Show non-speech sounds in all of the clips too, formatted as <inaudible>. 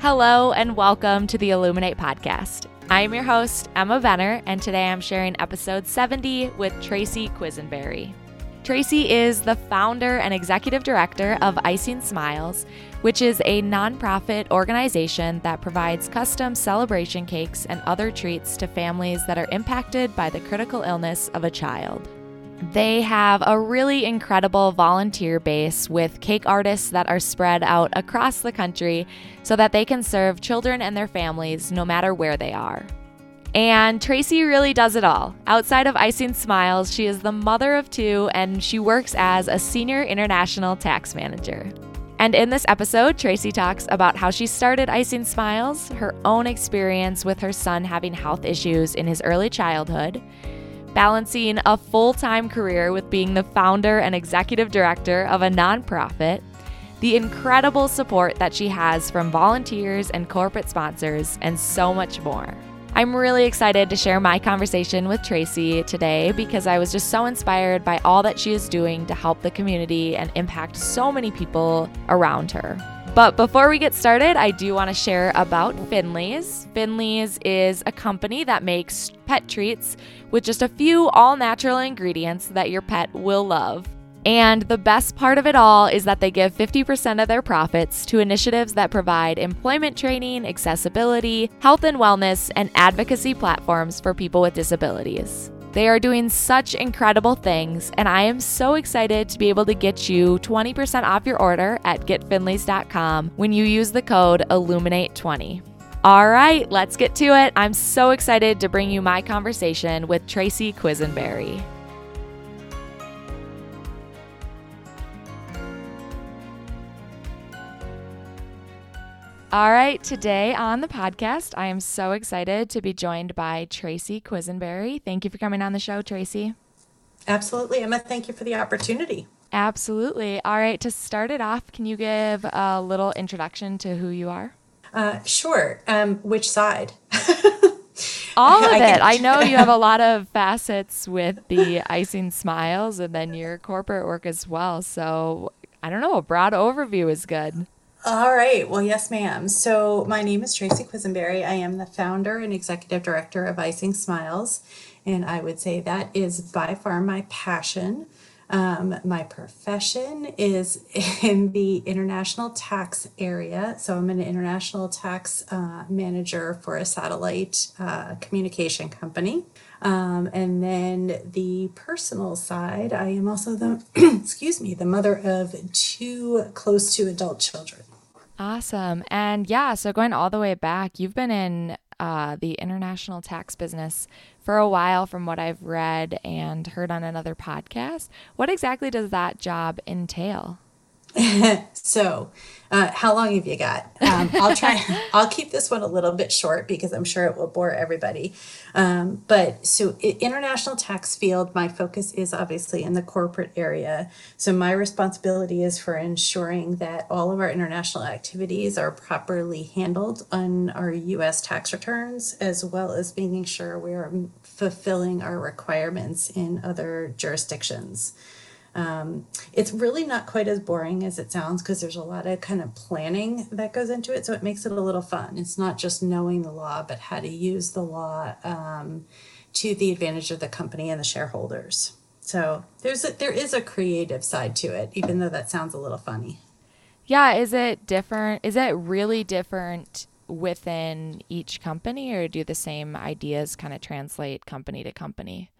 Hello, and welcome to the Illuminate Podcast. I am your host, Emma Benner, and today I'm sharing episode 70 with Tracy Quisenberry. Tracy is the founder and executive director of Icing Smiles, which is a nonprofit organization that provides custom celebration cakes and other treats to families that are impacted by the critical illness of a child. They have a really incredible volunteer base with cake artists that are spread out across the country so that they can serve children and their families no matter where they are. And Tracy really does it all. Outside of Icing Smiles, she is the mother of two and she works as a senior international tax manager. And in this episode, Tracy talks about how she started Icing Smiles, her own experience with her son having health issues in his early childhood, balancing a full time career with being the founder and executive director of a nonprofit, the incredible support that she has from volunteers and corporate sponsors, and so much more. I'm really excited to share my conversation with Tracy today because I was just so inspired by all that she is doing to help the community and impact so many people around her. But before we get started, I do want to share about Finley's. Finley's is a company that makes pet treats with just a few all natural ingredients that your pet will love. And the best part of it all is that they give 50% of their profits to initiatives that provide employment training, accessibility, health and wellness, and advocacy platforms for people with disabilities. They are doing such incredible things, and I am so excited to be able to get you 20% off your order at getfinleys.com when you use the code Illuminate20. All right, let's get to it. I'm so excited to bring you my conversation with Tracy Quisenberry. All right, today on the podcast, I am so excited to be joined by Tracy Quisenberry. Thank you for coming on the show, Tracy. Absolutely, Emma. Thank you for the opportunity. Absolutely. All right, to start it off, can you give a little introduction to who you are? Uh, sure. Um, which side? <laughs> All of it. I <laughs> know you have a lot of facets with the icing smiles and then your corporate work as well. So I don't know, a broad overview is good. All right. Well, yes, ma'am. So, my name is Tracy Quisenberry. I am the founder and executive director of Icing Smiles. And I would say that is by far my passion. Um, my profession is <laughs> in the international tax area. So, I'm an international tax uh, manager for a satellite uh, communication company. Um, and then the personal side, I am also the, <clears throat> excuse me, the mother of two close to adult children. Awesome. And yeah, so going all the way back, you've been in uh, the international tax business for a while, from what I've read and heard on another podcast. What exactly does that job entail? <laughs> so, uh, how long have you got? Um, I'll try. <laughs> I'll keep this one a little bit short because I'm sure it will bore everybody. Um, but so, international tax field, my focus is obviously in the corporate area. So, my responsibility is for ensuring that all of our international activities are properly handled on our U.S. tax returns, as well as making sure we are fulfilling our requirements in other jurisdictions. Um, it's really not quite as boring as it sounds because there's a lot of kind of planning that goes into it. So it makes it a little fun. It's not just knowing the law, but how to use the law um, to the advantage of the company and the shareholders. So there's a, there is a creative side to it, even though that sounds a little funny. Yeah, is it different? Is it really different within each company, or do the same ideas kind of translate company to company?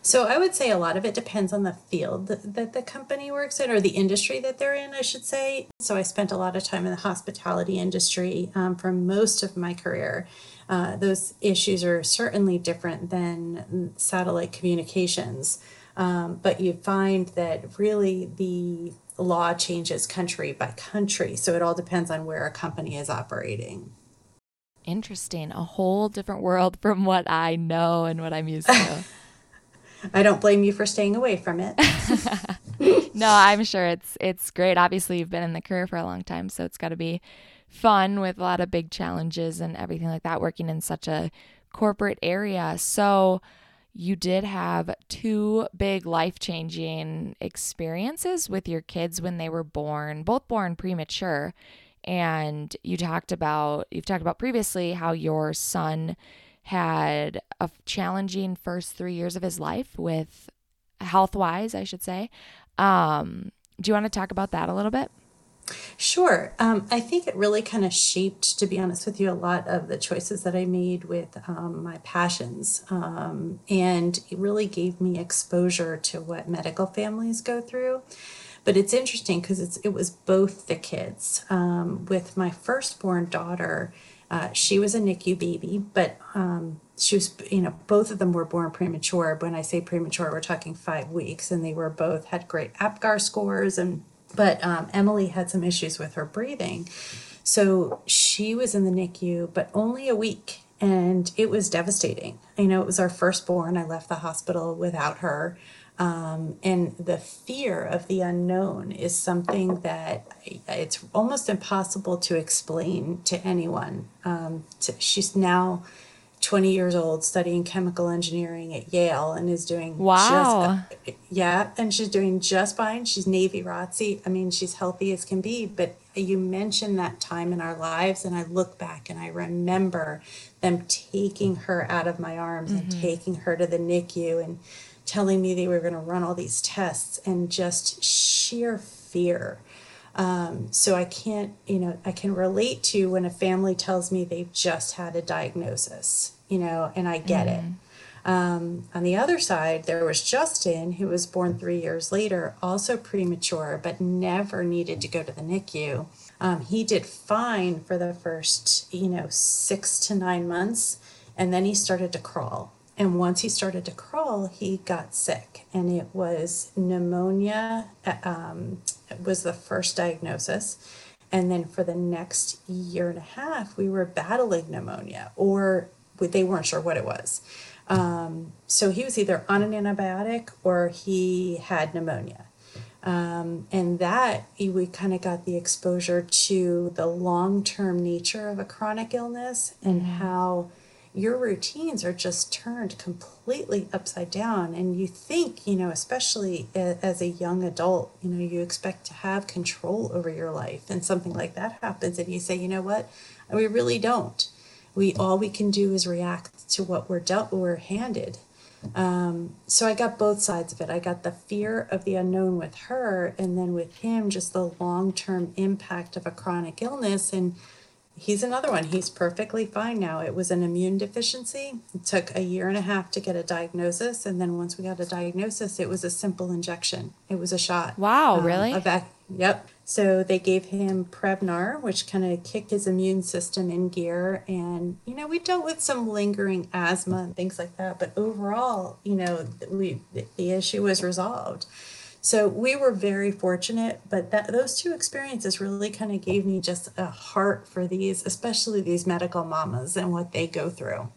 So I would say a lot of it depends on the field that, the company works in or the industry that they're in, I should say. So I spent a lot of time in the hospitality industry um, for most of my career. Uh, those issues are certainly different than satellite communications. Um, but you find that really the law changes country by country. So it all depends on where a company is operating. Interesting. A whole different world from what I know and what I'm used to. <laughs> I don't blame you for staying away from it. <laughs> no, I'm sure it's it's great. Obviously, you've been in the career for a long time, so it's got to be fun with a lot of big challenges and everything like that working in such a corporate area. So, you did have two big life-changing experiences with your kids when they were born, both born premature. And you talked about you've talked about previously how your son had a challenging first three years of his life with health wise, I should say. Um, do you want to talk about that a little bit? Sure. Um, I think it really kind of shaped, to be honest with you, a lot of the choices that I made with um, my passions. Um, and it really gave me exposure to what medical families go through. But it's interesting because it was both the kids. Um, with my firstborn daughter, uh, she was a NICU baby, but um, she was, you know, both of them were born premature. When I say premature, we're talking five weeks, and they were both had great APGAR scores, and but um, Emily had some issues with her breathing, so she was in the NICU, but only a week, and it was devastating. You know, it was our firstborn. I left the hospital without her. Um, and the fear of the unknown is something that it's almost impossible to explain to anyone. Um, to, she's now 20 years old studying chemical engineering at Yale and is doing wow just, yeah and she's doing just fine she's Navy ROTC I mean she's healthy as can be but you mentioned that time in our lives and I look back and I remember them taking her out of my arms mm-hmm. and taking her to the NICU and telling me they were going to run all these tests and just sheer fear. Um, so I can't, you know, I can relate to when a family tells me they've just had a diagnosis, you know, and I get mm-hmm. it. Um, on the other side, there was Justin, who was born three years later, also premature, but never needed to go to the NICU. Um, he did fine for the first, you know, six to nine months, and then he started to crawl. And once he started to crawl, he got sick, and it was pneumonia. Um, was the first diagnosis, and then for the next year and a half, we were battling pneumonia, or they weren't sure what it was. Um, so he was either on an antibiotic or he had pneumonia. Um, and that we kind of got the exposure to the long term nature of a chronic illness and mm-hmm. how your routines are just turned completely upside down. And you think you know especially as a young adult you know you expect to have control over your life and something like that happens and you say you know what? We really don't. We all we can do is react to what we're dealt we're handed. Um, so i got both sides of it. I got the fear of the unknown with her and then with him just the long-term impact of a chronic illness. And he's another one. He's perfectly fine now. It was an immune deficiency. It took a year and a half to get a diagnosis. And then once we got a diagnosis, it was a simple injection. It was a shot. Wow, um, really? Vac- yep. So they gave him Prevnar, which kind of kicked his immune system in gear. And, you know, we dealt with some lingering asthma and things like that. But overall, you know, we the issue was resolved. So we were very fortunate, but that those two experiences really kind of gave me just a heart for these, especially these medical mamas and what they go through.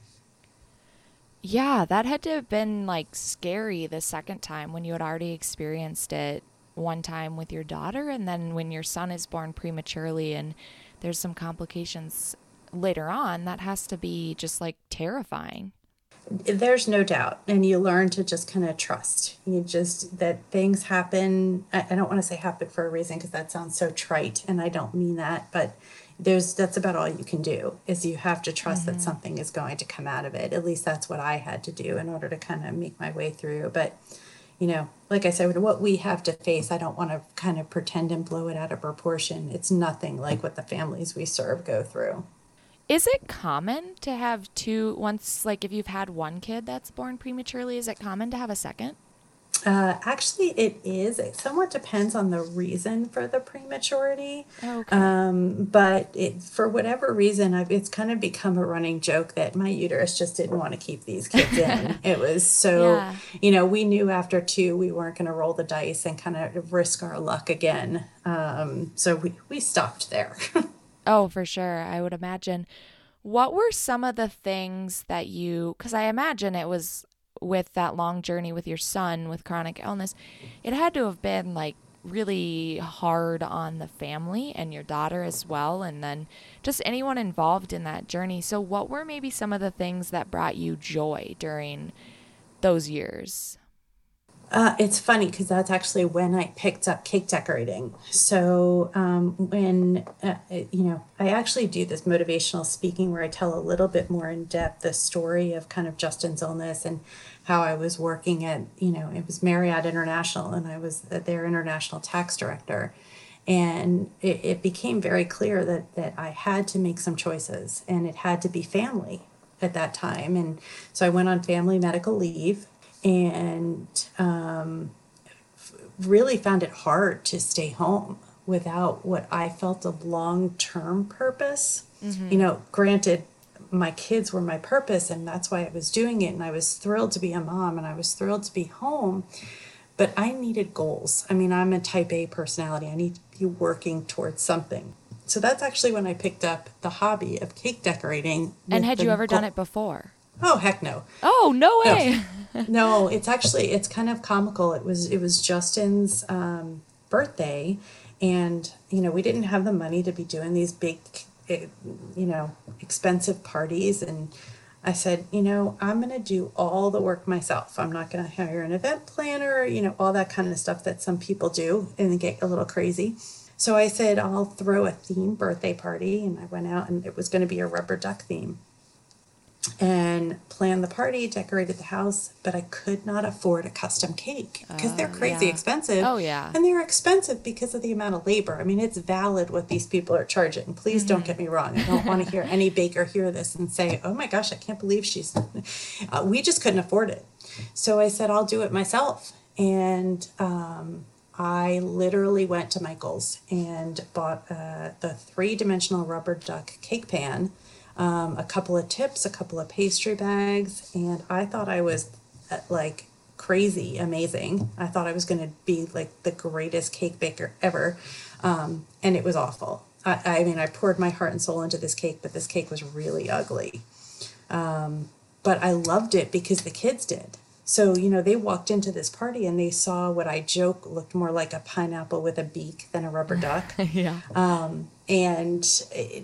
Yeah, that had to have been like scary the second time when you had already experienced it one time with your daughter and then when your son is born prematurely and there's some complications later on, that has to be just like terrifying there's no doubt. And you learn to just kind of trust. You just that things happen. I, I don't want to say happen for a reason because that sounds so trite and i don't mean that but there's that's about all you can do is you have to trust mm-hmm. that something is going to come out of it. At least that's what i had to do in order to kind of make my way through. But you know like i said what we have to face i don't want to kind of pretend and blow it out of proportion. It's nothing like what the families we serve go through is it common to have two once like if you've had one kid that's born prematurely, is it common to have a second? Uh, actually, it is. It somewhat depends on the reason for the prematurity. Okay. Um, but it, for whatever reason, I've, it's kind of become a running joke that my uterus just didn't want to keep these kids in. <laughs> it was so, Yeah. you know, we knew after two we weren't going to roll the dice and kind of risk our luck again. Um, so we, we stopped there. <laughs> Oh, for sure. I would imagine. What were some of the things that you, because I imagine it was with that long journey with your son with chronic illness, it had to have been like really hard on the family and your daughter as well, and then just anyone involved in that journey. So, what were maybe some of the things that brought you joy during those years? Uh, it's funny because that's actually when I picked up cake decorating. So um, when uh, you know, I actually do this motivational speaking where I tell a little bit more in depth the story of kind of Justin's illness and how I was working at you know it was Marriott International and I was their international tax director, and it, it became very clear that that I had to make some choices and it had to be family at that time, and so I went on family medical leave and um, f- really found it hard to stay home without what I felt a long term purpose. You know, granted, my kids were my purpose, and that's why I was doing it, and I was thrilled to be a mom, and I was thrilled to be home. But I needed goals. I mean, I'm a type A personality. I need to be working towards something. So that's actually when I picked up the hobby of cake decorating. And had you ever done it before? Oh, heck no Oh, no way. <laughs> no, it's actually it's kind of comical. It was it was Justin's um, birthday, and you know we didn't have the money to be doing these big, eh, you know, expensive parties. And I said, you know, I'm gonna do all the work myself. I'm not gonna hire an event planner. You know, all that kind of stuff that some people do and get a little crazy. So I said I'll throw a theme birthday party, and I went out and it was going to be a rubber duck theme and planned the party, decorated the house, but I could not afford a custom cake because they're crazy yeah. expensive. Oh, yeah. And they're expensive because of the amount of labor. I mean, it's valid what these people are charging. Please don't get me wrong. I don't want to hear any baker hear this and say, oh my gosh, I can't believe she's. <laughs> Uh, we just couldn't afford it. So I said, I'll do it myself. And um, I literally went to Michael's and bought uh, the three dimensional rubber duck cake pan, um, a couple of tips, a couple of pastry bags, and I thought I was uh, like crazy amazing. I thought I was going to be like the greatest cake baker ever. Um, and it was awful. I, I mean, I poured my heart and soul into this cake, but this cake was really ugly but I loved it because the kids did. So, you know, they walked into this party and they saw what I joke looked more like a pineapple with a beak than a rubber duck. <laughs> yeah. and it,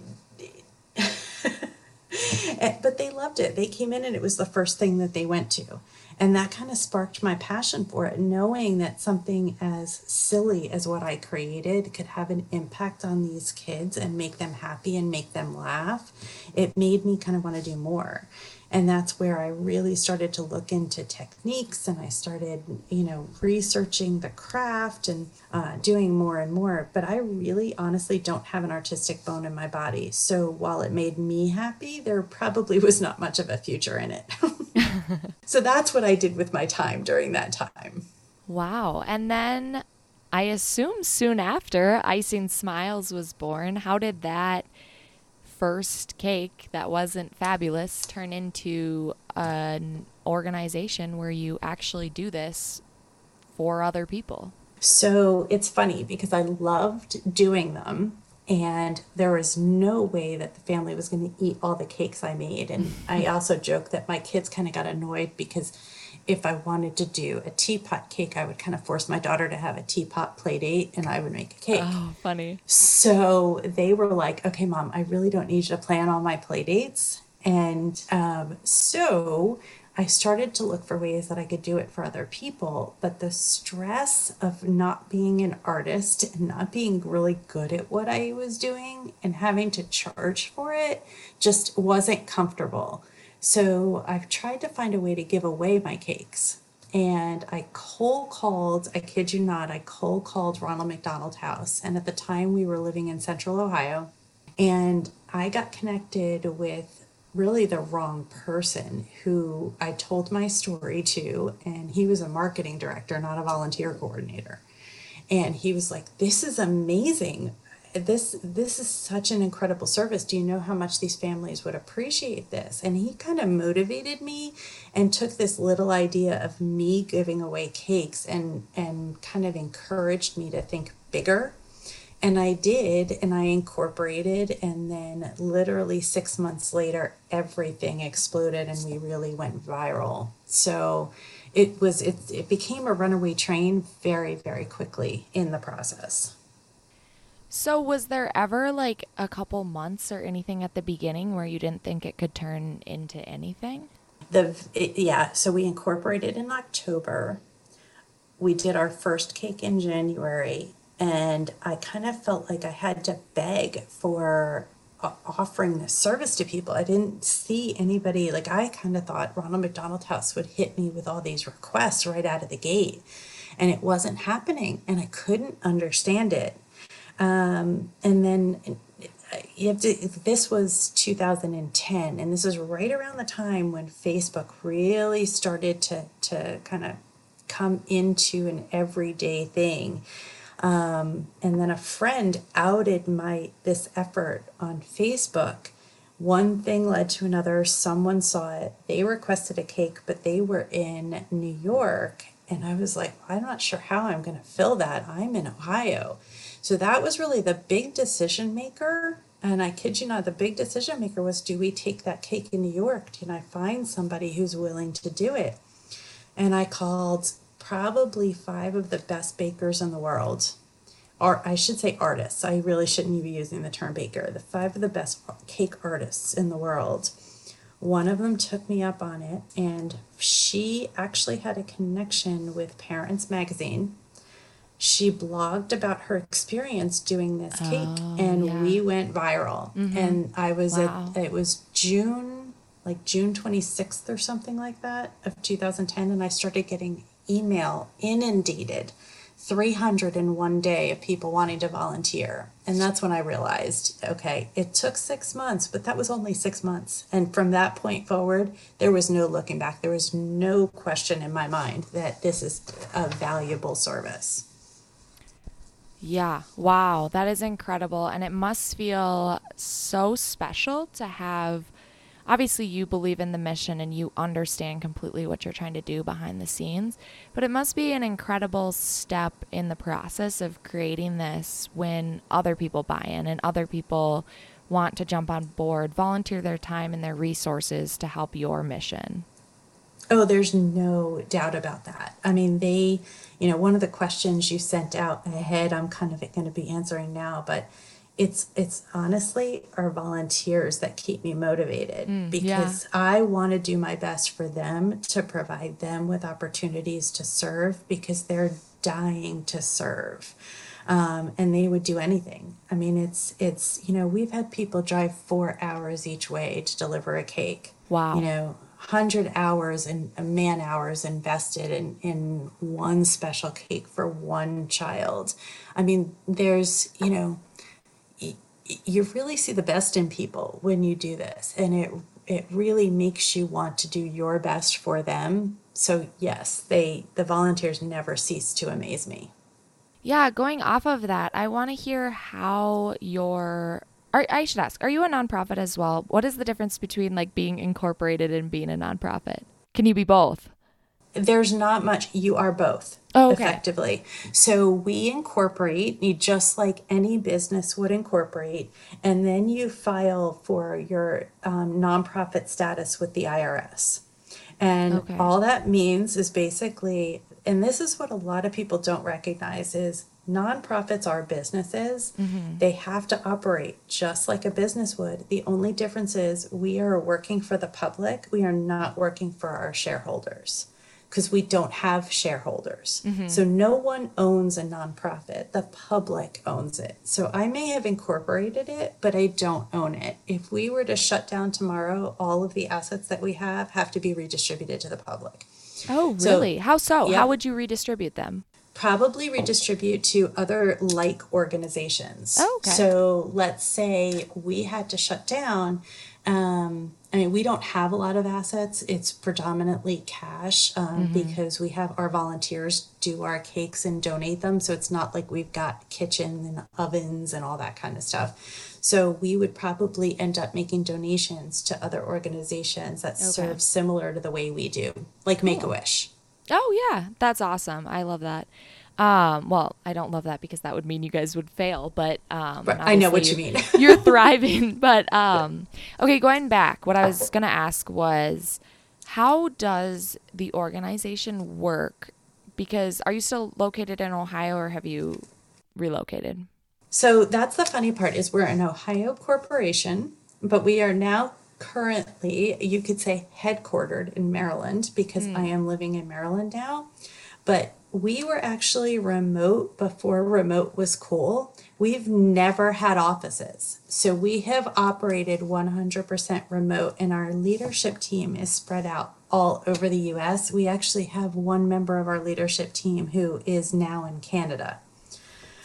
Eh, <laughs> but they loved it. They came in and it was the first thing that they went to. And that kind of sparked my passion for it, knowing that something as silly as what I created could have an impact on these kids and make them happy and make them laugh. It made me kind of want to do more. And that's where I really started to look into techniques and I started, you know, researching the craft and uh, doing more and more. But I really honestly don't have an artistic bone in my body. So while it made me happy, there probably was not much of a future in it. <laughs> so that's what I did with my time during that time. Wow. And then I assume soon after Icing Smiles was born. How did that first cake that wasn't fabulous turn into an organization where you actually do this for other people? So it's funny because I loved doing them. And there was no way that the family was going to eat all the cakes I made. And I <laughs> also joke that my kids kind of got annoyed because if I wanted to do a teapot cake, I would kind of force my daughter to have a teapot play date and I would make a cake. Oh, funny. So they were like, okay, mom, I really don't need you to plan all my play dates. And um, so I started to look for ways that I could do it for other people. But the stress of not being an artist and not being really good at what I was doing and having to charge for it just wasn't comfortable. So I've tried to find a way to give away my cakes. And I cold called, I kid you not, I cold called Ronald McDonald House. And at the time we were living in central Ohio. And I got connected with really the wrong person who I told my story to, and he was a marketing director, not a volunteer coordinator. And he was like, "This is amazing. This this is such an incredible service. Do you know how much these families would appreciate this?" And he kind of motivated me and took this little idea of me giving away cakes and and kind of encouraged me to think bigger and I did, and I incorporated, and then literally six months later, everything exploded, and we really went viral. So it was it, it became a runaway train very very quickly in the process. So was there ever like a couple months or anything at the beginning where you didn't think it could turn into anything? The it, yeah, so we incorporated in October. We did our first cake in January and I kind of felt like I had to beg for offering this service to people. I didn't see anybody like I kind of thought Ronald McDonald House would hit me with all these requests right out of the gate, and it wasn't happening, and I couldn't understand it. Um, and then you have to, this was 2010, and this is right around the time when Facebook really started to to kind of come into an everyday thing. Um, and then a friend outed my this effort on Facebook. One thing led to another. Someone saw it. They requested a cake, but they were in New York. And I was like, I'm not sure how I'm going to fill that. I'm in Ohio. So that was really the big decision maker. And I kid you not, the big decision maker was do we take that cake in New York? Can I find somebody who's willing to do it? And I called probably five of the best bakers in the world. Or I should say artists. I really shouldn't be using the term baker. The five of the best cake artists in the world. One of them took me up on it, and she actually had a connection with Parents Magazine. She blogged about her experience doing this cake, oh, and yeah. we went viral. Mm-hmm. And I was wow. at it was June, like June 26th or something like that of 2010, and I started getting email inundated 301 day of people wanting to volunteer. And that's when I realized, okay, it took six months, but that was only six months. And from that point forward, there was no looking back. There was no question in my mind that this is a valuable service. Yeah, wow, that is incredible. And it must feel so special to have obviously you believe in the mission and you understand completely what you're trying to do behind the scenes, but it must be an incredible step in the process of creating this when other people buy in and other people want to jump on board, volunteer their time and their resources to help your mission. Oh, there's no doubt about that. I mean, they, you know, one of the questions you sent out ahead, I'm kind of going to be answering now, but it's it's honestly our volunteers that keep me motivated mm, because yeah. I want to do my best for them to provide them with opportunities to serve because they're dying to serve. Um, and they would do anything. I mean, it's it's you know we've had people drive four hours each way to deliver a cake. Wow. You know, hundred hours and man hours invested in in one special cake for one child. I mean, there's you know you really see the best in people when you do this and it it really makes you want to do your best for them. So yes they the volunteers never cease to amaze me. Yeah going off of that i want to hear how your i should ask are you a nonprofit as well? What is the difference between like being incorporated and being a nonprofit? Can you be both there's not much you are both oh, okay. effectively so we incorporate you just like any business would incorporate and then you file for your um, nonprofit status with the irs and okay. all that means is basically and this is what a lot of people don't recognize is nonprofits are businesses mm-hmm. they have to operate just like a business would the only difference is we are working for the public we are not working for our shareholders because we don't have shareholders. Mm-hmm. So no one owns a nonprofit. The public owns it. So I may have incorporated it, but I don't own it. If we were to shut down tomorrow, all of the assets that we have have to be redistributed to the public. Oh, really? So, How so? Yeah. How would you redistribute them? Probably redistribute to other like organizations. Oh, okay. So let's say we had to shut down. Um, I mean, we don't have a lot of assets. It's predominantly cash um, mm-hmm. because we have our volunteers do our cakes and donate them. So it's not like we've got kitchen and ovens and all that kind of stuff. So we would probably end up making donations to other organizations that okay. serve similar to the way we do, like Make a Wish. Oh, yeah. That's awesome. I love that. Um, well, I don't love that because that would mean you guys would fail, but um, I know what you mean. <laughs> you're thriving, <laughs> but um, okay. Going back, what I was gonna ask was, how does the organization work? Because are you still located in Ohio, or have you relocated? So that's the funny part is we're an Ohio corporation, but we are now currently, you could say, headquartered in Maryland because mm. I am living in Maryland now. But we were actually remote before remote was cool. We've never had offices. So we have operated 100% remote, and our leadership team is spread out all over the US. We actually have one member of our leadership team who is now in Canada.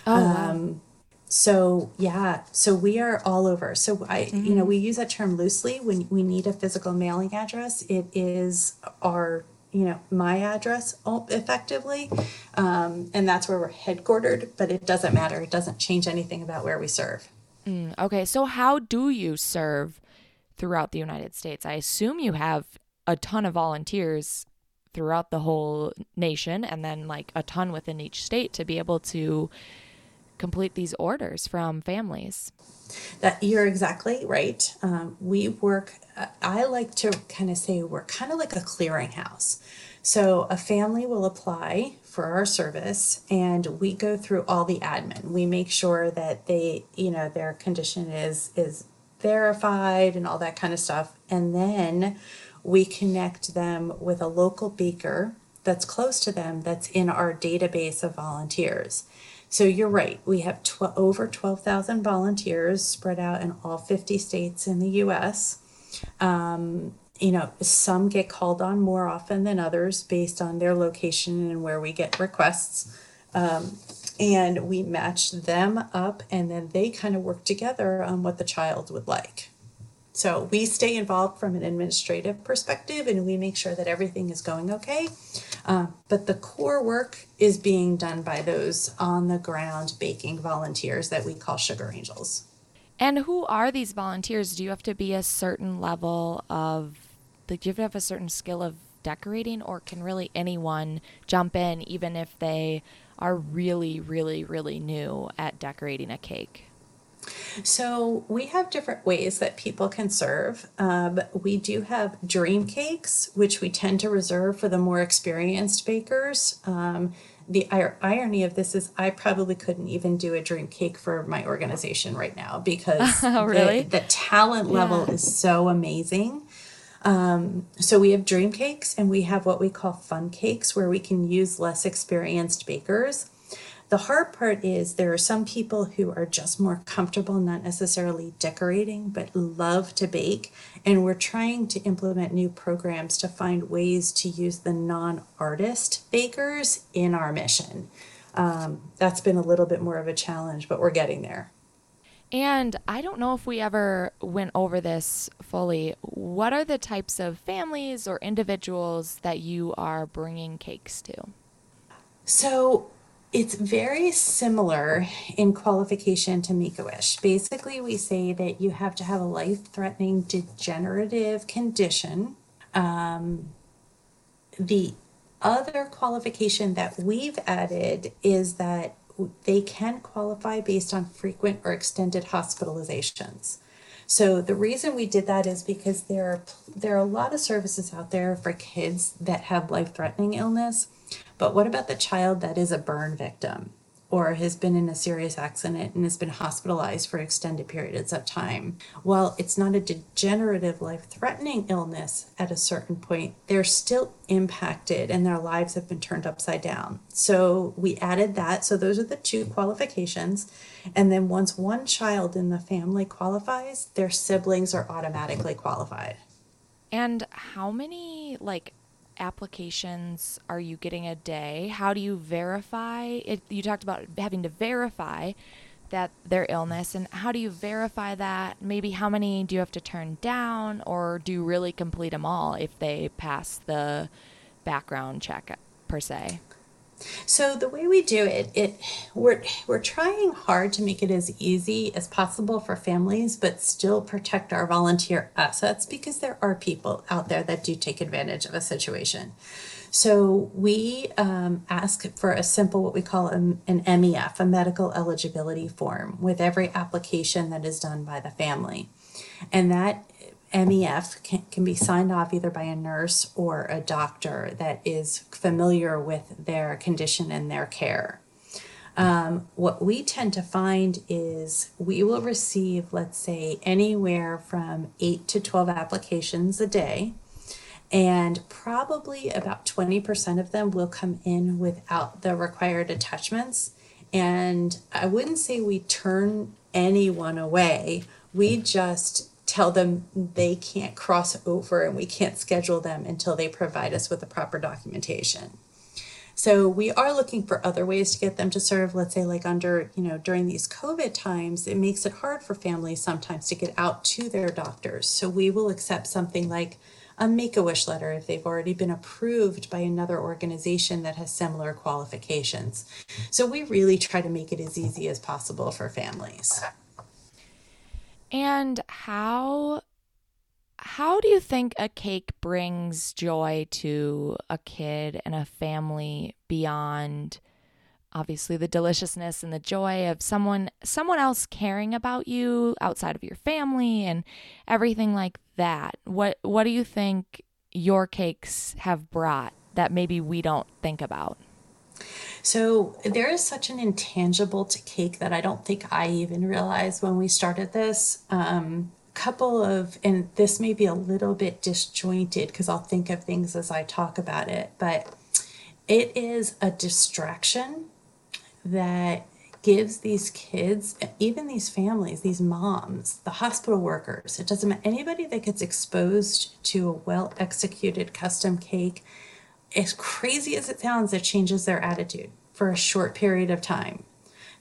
Oh, um, wow. So yeah, so we are all over. So I, mm-hmm. you know, mm-hmm. we use that term loosely when we need a physical mailing address. It is our you know my address effectively. Um, and that's where we're headquartered but it doesn't matter. It doesn't change anything about where we serve. Mm, okay. So how do you serve throughout the united states? I assume you have a ton of volunteers throughout the whole nation and then like a ton within each state to be able to complete these orders from families that you're exactly right. Um, we work, I like to kind of say we're kind of like a clearinghouse. So a family will apply for our service and we go through all the admin. We make sure that they, you know, their condition is is verified and all that kind of stuff. And then we connect them with a local baker that's close to them that's in our database of volunteers. So you're right. We have tw- over 12,000 volunteers spread out in all 50 states in the US. Um, you know, some get called on more often than others based on their location and where we get requests. Um, and we match them up, and then they kind of work together on what the child would like. So we stay involved from an administrative perspective and we make sure that everything is going okay. Uh, but the core work is being done by those on the ground baking volunteers that we call Sugar Angels. And who are these volunteers? Do you have to be a certain level of, do you have to have a certain skill of decorating, or can really anyone jump in, even if they are really, really, really new at decorating a cake? So we have different ways that people can serve. Um, we do have dream cakes, which we tend to reserve for the more experienced bakers. Um, the irony of this is I probably couldn't even do a dream cake for my organization right now because <laughs> oh, really? the, the, talent level yeah. is so amazing. Um, so we have dream cakes and we have what we call fun cakes where we can use less experienced bakers the hard part is there are some people who are just more comfortable, not necessarily decorating, but love to bake. And we're trying to implement new programs to find ways to use the non artist bakers in our mission. Um, that's been a little bit more of a challenge, but we're getting there. And I don't know if we ever went over this fully. What are the types of families or individuals that you are bringing cakes to? So, it's very similar in qualification to Make a Wish. Basically, we say that you have to have a life threatening degenerative condition. Um, the other qualification that we've added is that they can qualify based on frequent or extended hospitalizations. So the reason we did that is because there are there are a lot of services out there for kids that have life-threatening illness but what about the child that is a burn victim or has been in a serious accident and has been hospitalized for extended periods of time? Well, it's not a degenerative, life threatening illness at a certain point. They're still impacted and their lives have been turned upside down. So we added that. So those are the two qualifications. And then once one child in the family qualifies, their siblings are automatically qualified. And how many like applications are you getting a day? How do you verify? It, you talked about having to verify, that their illness and how do you verify that maybe how many do you have to turn down or do you really complete them all if they pass the background check per se so the way we do it, it we're we're trying hard to make it as easy as possible for families, but still protect our volunteer assets because there are people out there that do take advantage of a situation. So we um, ask for a simple, what we call an, an MEF, a medical eligibility form, with every application that is done by the family, and that MEF can, can be signed off either by a nurse or a doctor that is familiar with their condition and their care. Um, what we tend to find is we will receive, let's say, anywhere from 8 to 12 applications a day, and probably about 20% of them will come in without the required attachments. And I wouldn't say we turn anyone away, we just tell them they can't cross over and we can't schedule them until they provide us with the proper documentation. So we are looking for other ways to get them to serve. Let's say, like under, you know, during these COVID times, it makes it hard for families sometimes to get out to their doctors. So we will accept something like a Make a Wish letter if they've already been approved by another organization that has similar qualifications. So we really try to make it as easy as possible for families. And how how do you think a cake brings joy to a kid and a family beyond obviously the deliciousness and the joy of someone someone else caring about you outside of your family and everything like that? What what do you think your cakes have brought that maybe we don't think about? So there is such an intangible to cake that I don't think I even realized when we started this. Um, couple of, and this may be a little bit disjointed because I'll think of things as I talk about it, but it is a distraction that gives these kids, even these families, these moms, the hospital workers, it doesn't matter, anybody that gets exposed to a well executed custom cake as crazy as it sounds, it changes their attitude for a short period of time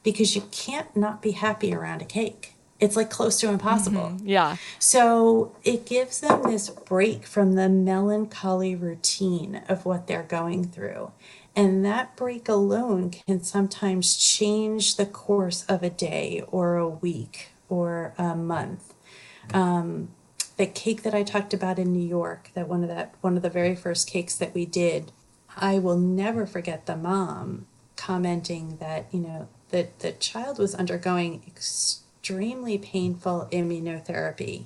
because you can't not be happy around a cake. It's like close to impossible. Mm-hmm. Yeah. So it gives them this break from the melancholy routine of what they're going through. And that break alone can sometimes change the course of a day or a week or a month. Um, the cake that I talked about in New York, that one of that one of the very first cakes that we did, I will never forget the mom commenting that, you know, that the child was undergoing extremely painful immunotherapy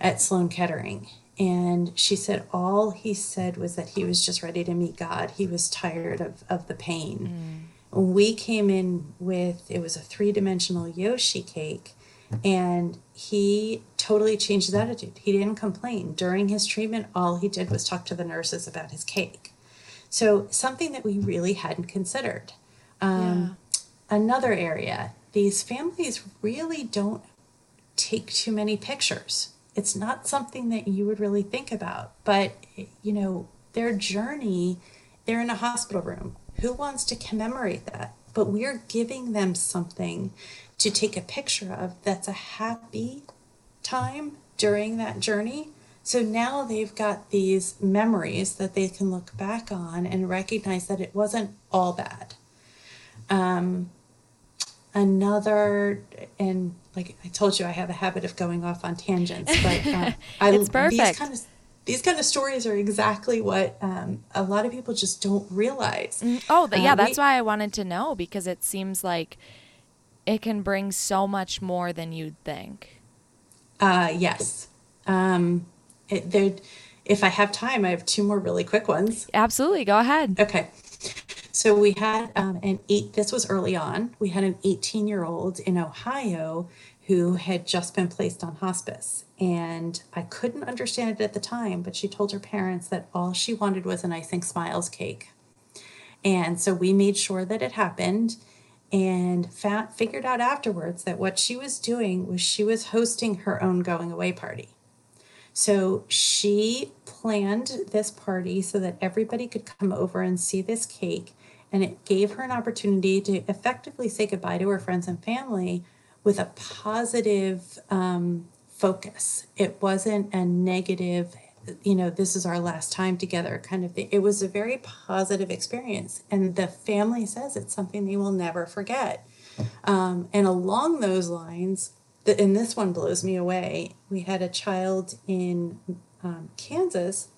at Sloan Kettering. And she said all he said was that he was just ready to meet God. He was tired of, of the pain. Mm. We came in with, it was a three dimensional Yoshi cake and he totally changed his attitude. He didn't complain. During his treatment, all he did was talk to the nurses about his cake. So, something that we really hadn't considered. Um, yeah. Another area, these families really don't take too many pictures. It's not something that you would really think about, but you know, their journey, they're in a hospital room. Who wants to commemorate that? But we're giving them something to take a picture of that's a happy time during that journey. So now they've got these memories that they can look back on and recognize that it wasn't all bad. Um, another, and like I told you, I have a habit of going off on tangents, but um, <laughs> I, it's perfect. These kind of, these kind of stories are exactly what um, a lot of people just don't realize. Mm, oh, yeah, uh, that's we, why I wanted to know because it seems like it can bring so much more than you'd think. Uh, yes. Um, it, there, if I have time, I have two more really quick ones. Absolutely. Go ahead. Okay. So we had um, an eight, this was early on, we had an 18 year old in Ohio who had just been placed on hospice. And I couldn't understand it at the time, but she told her parents that all she wanted was an icing smiles cake. And so we made sure that it happened and fa- figured out afterwards that what she was doing was she was hosting her own going away party. So she planned this party so that everybody could come over and see this cake and it gave her an opportunity to effectively say goodbye to her friends and family with a positive um, focus. It wasn't a negative, you know, this is our last time together kind of thing. It was a very positive experience. And the family says it's something they will never forget. Um, and along those lines, the, and this one blows me away, we had a child in um, Kansas.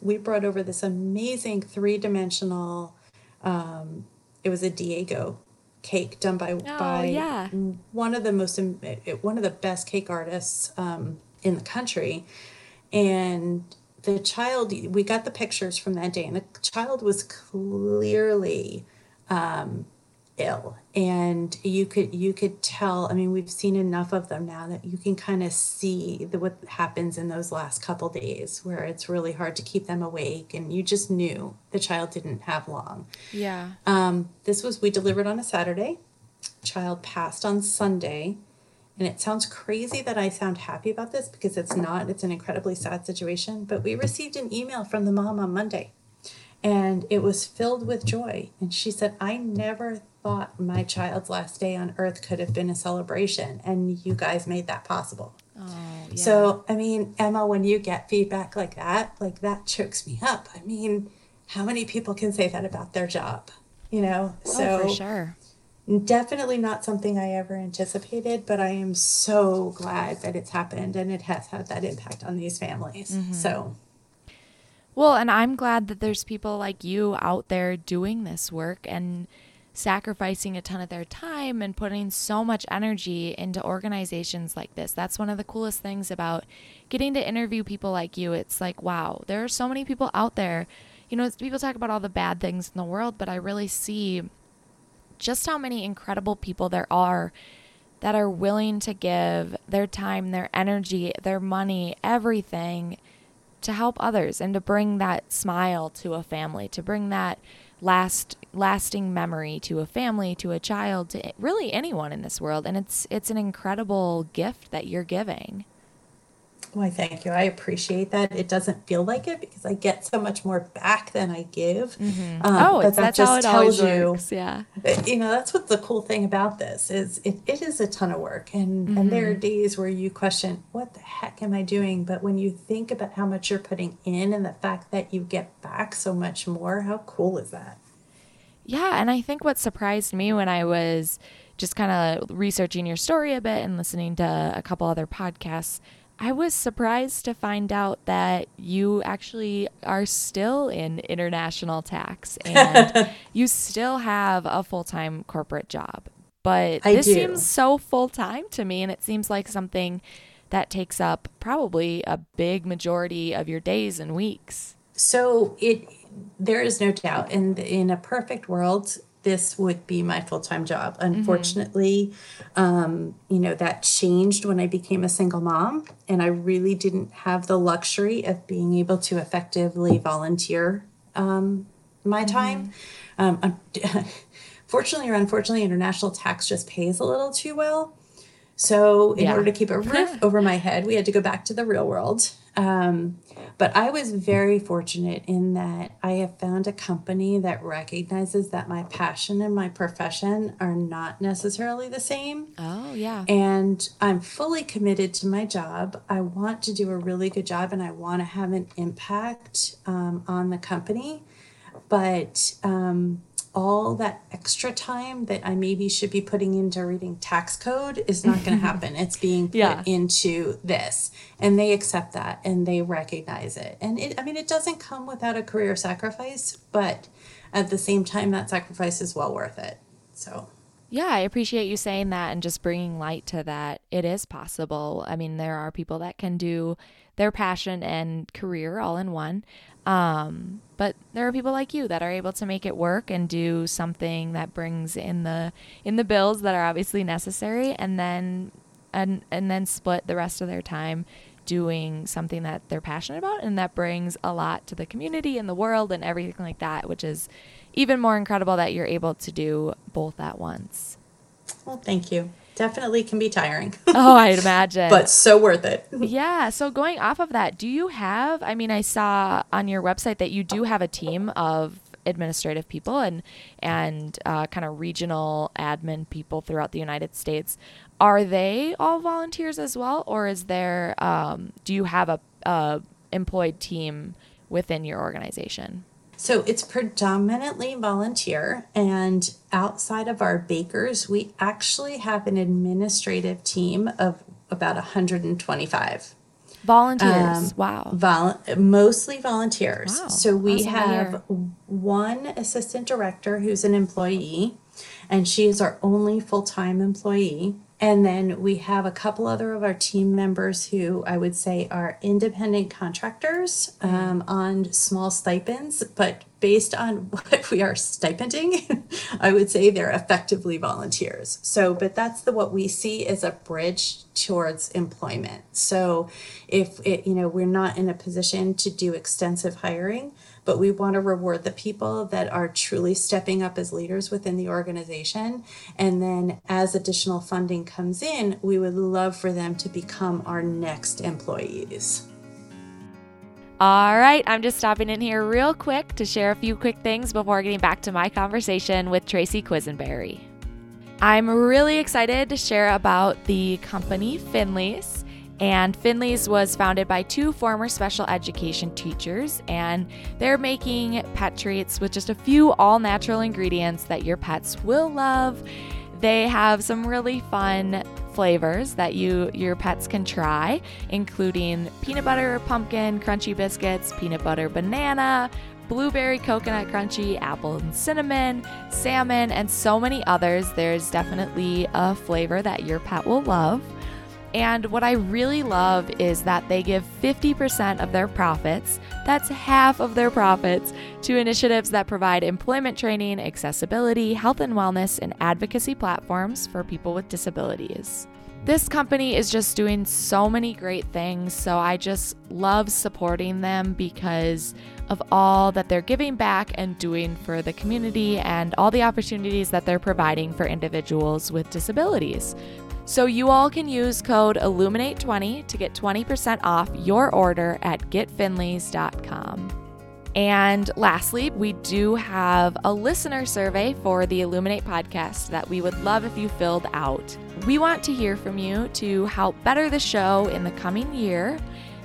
We brought over this amazing three dimensional, um, it was a Diego cake done by Oh, by yeah. one of the most one of the best cake artists um, in the country and the child we got the pictures from that day and the child was clearly um, ill and you could you could tell i mean we've seen enough of them now that you can kind of see the, what happens in those last couple days where it's really hard to keep them awake and you just knew the child didn't have long Yeah. um, this was we delivered on a Saturday. Child passed on Sunday, and it sounds crazy that I sound happy about this because it's not. It's an incredibly sad situation. But we received an email from the mom on Monday, and it was filled with joy. And she said, "I never thought my child's last day on Earth could have been a celebration, and you guys made that possible." Oh, yeah. So, I mean, Emma, when you get feedback like that, like that chokes me up. I mean, how many people can say that about their job? You know, oh, so oh, for sure. Definitely not something I ever anticipated, but I am so glad that it's happened and it has had that impact on these families. Mm-hmm. So, Well, and I'm glad that there's people like you out there doing this work and sacrificing a ton of their time and putting so much energy into organizations like this. That's one of the coolest things about getting to interview people like you. It's like, wow, there are so many people out there. You know, people talk about all the bad things in the world, but I really see just how many incredible people there are that are willing to give their time, their energy, their money, everything to help others and to bring that smile to a family, to bring that last lasting memory to a family, to a child, to really anyone in this world. And it's it's an incredible gift that you're giving. Why, thank you. I appreciate that. It doesn't feel like it because I get so much more back than I give. Um, oh, but that that's how it always you, works. Yeah. You know that's what the cool thing about this is it, it is a ton of work and and there Mm-hmm. are days where you question what the heck am i doing but when you think about how much you're putting in and the fact that you get back so much more how cool is that Yeah, and I think what surprised me when I was just kind of researching your story a bit and listening to a couple other podcasts, I was surprised to find out that you actually are still in international tax <laughs> and you still have a full time corporate job. But I this do. seems so full time to me, and it seems like something that takes up probably a big majority of your days and weeks. so it there is no doubt in in a perfect world this would be my full-time job. Unfortunately um, you know that changed when i became a single mom and i really didn't have the luxury of being able to effectively volunteer um, my time. Um, <laughs> fortunately or unfortunately international tax just pays a little too well so in Yeah. order to keep a roof <laughs> over my head, we had to go back to the real world. Um, but I was very fortunate in that I have found a company that recognizes that my passion and my profession are not necessarily the same. Oh, yeah. And I'm fully committed to my job. I want to do a really good job and I want to have an impact um, on the company. But um, all that extra time that I maybe should be putting into reading tax code is not going <laughs> to happen. It's being put Yeah. into this. And they accept that and they recognize it. And it, I mean, it doesn't come without a career sacrifice, but at the same time, that sacrifice is well worth it. So. Yeah, I appreciate you saying that and just bringing light to that. It is possible. I mean, there are people that can do their passion and career all in one. Um, but there are people like you that are able to make it work and do something that brings in the in the bills that are obviously necessary and then and and then split the rest of their time doing something that they're passionate about and that brings a lot to the community and the world and everything like that, which is even more incredible that you're able to do both at once. Well, thank you. Definitely can be tiring, <laughs> Oh, I'd <laughs> imagine. but so worth it. <laughs> yeah, so going off of that, do you have I mean, I saw on your website that you do have a team of administrative people and and uh, kind of regional admin people throughout the United States. Are they all volunteers as well, or is there um, do you have a, a employed team within your organization? So it's predominantly volunteer, and outside of our bakers, we actually have an administrative team of about 125. Volunteers. Um, wow. Vol- mostly volunteers. Wow. So we awesome have one assistant director who's an employee, and she is our only full time employee. And then we have a couple other of our team members who I would say are independent contractors um, on small stipends, but based on <laughs> what we are stipending, <laughs> I would say they're effectively volunteers. So, but that's the what we see as a bridge towards employment. So, if it, you know, we're not in a position to do extensive hiring, but we want to reward the people that are truly stepping up as leaders within the organization. And then as additional funding comes in, we would love for them to become our next employees. All right, I'm just stopping in here real quick to share a few quick things before getting back to my conversation with Tracy Quisenberry. I'm really excited to share about the company Finley's. And Finley's was founded by two former special education teachers, and they're making pet treats with just a few all natural ingredients that your pets will love. They have some really fun flavors that you your pets can try, including peanut butter pumpkin crunchy biscuits, peanut butter banana, blueberry coconut crunchy, apple and cinnamon, salmon, and so many others. There's definitely a flavor that your pet will love. And what I really love is that they give 50% of their profits, that's half of their profits, to initiatives that provide employment training, accessibility, health and wellness, and advocacy platforms for people with disabilities. This company is just doing so many great things, so I just love supporting them because of all that they're giving back and doing for the community and all the opportunities that they're providing for individuals with disabilities. So you all can use code Illuminate20 to get 20% off your order at getfinleys.com. And lastly, we do have a listener survey for the Illuminate podcast that we would love if you filled out. We want to hear from you to help better the show in the coming year.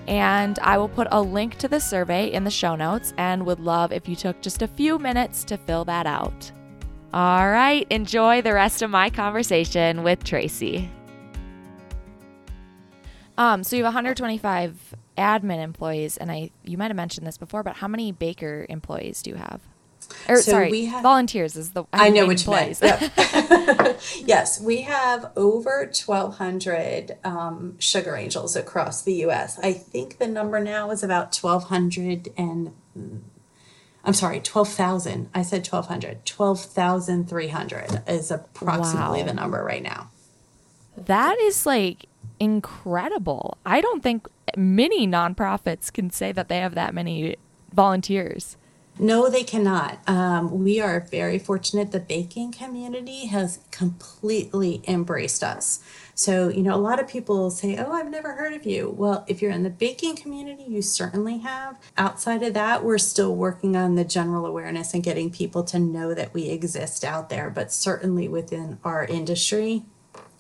And I will put a link to the survey in the show notes and would love if you took just a few minutes to fill that out. All right, enjoy the rest of my conversation with Tracy. Um, so you have 125 admin employees, and I you might have mentioned this before, but how many baker employees do you have? Or so sorry, we have, volunteers is the I, I know which employees. Yep. <laughs> yes, we have over 1,200 um, sugar angels across the U.S. I think the number now is about 1,200 and I'm sorry, 12,000. I said 1,200. 12,300 is approximately wow. the number right now. That is like incredible. I don't think many nonprofits can say that they have that many volunteers. No, they cannot. Um, we are very fortunate. The baking community has completely embraced us. So, you know, a lot of people say, Oh, I've never heard of you. Well, if you're in the baking community, you certainly have. Outside of that, we're still working on the general awareness and getting people to know that we exist out there. But certainly within our industry,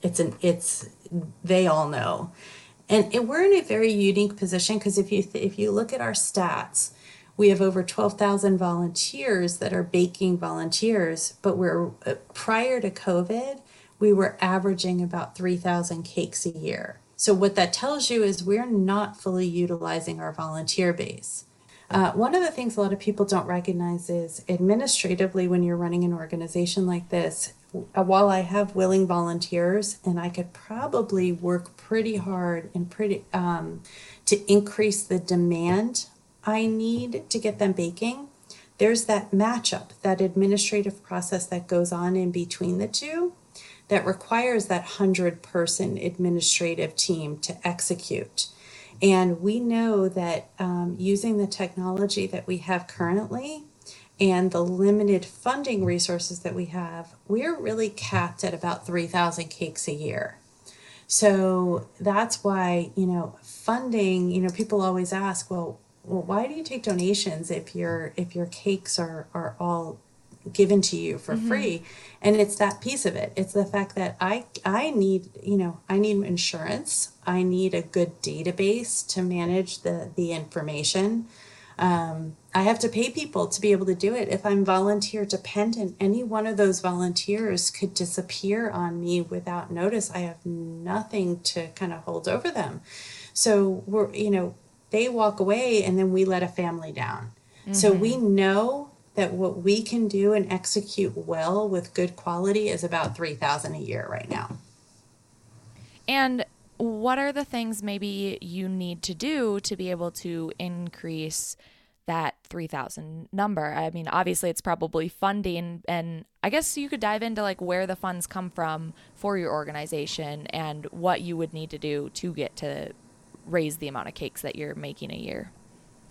it's an, it's, they all know. And, and we're in a very unique position because if you, th- if you look at our stats, we have over 12,000 volunteers that are baking volunteers, but we're uh, prior to COVID, we were averaging about 3,000 cakes a year. So, what that tells you is we're not fully utilizing our volunteer base. Uh, one of the things a lot of people don't recognize is administratively, when you're running an organization like this, while I have willing volunteers and I could probably work pretty hard and pretty um, to increase the demand I need to get them baking, there's that matchup, that administrative process that goes on in between the two that requires that 100 person administrative team to execute. And we know that um, using the technology that we have currently and the limited funding resources that we have, we're really capped at about 3,000 cakes a year. So that's why, you know, funding, you know, people always ask, well, well, why do you take donations if your if your cakes are are all given to you for mm-hmm. free and it's that piece of it it's the fact that i i need you know i need insurance i need a good database to manage the the information um, I have to pay people to be able to do it. If I'm volunteer dependent, any one of those volunteers could disappear on me without notice. I have nothing to kind of hold over them. So we're, you know, they walk away and then we let a family down. Mm-hmm. So we mm-hmm. know that what we can do and execute well with good quality is about 3000 a year right now. And what are the things maybe you need to do to be able to increase that 3000 number. I mean obviously it's probably funding and i guess you could dive into like where the funds come from for your organization and what you would need to do to get to raise the amount of cakes that you're making a year.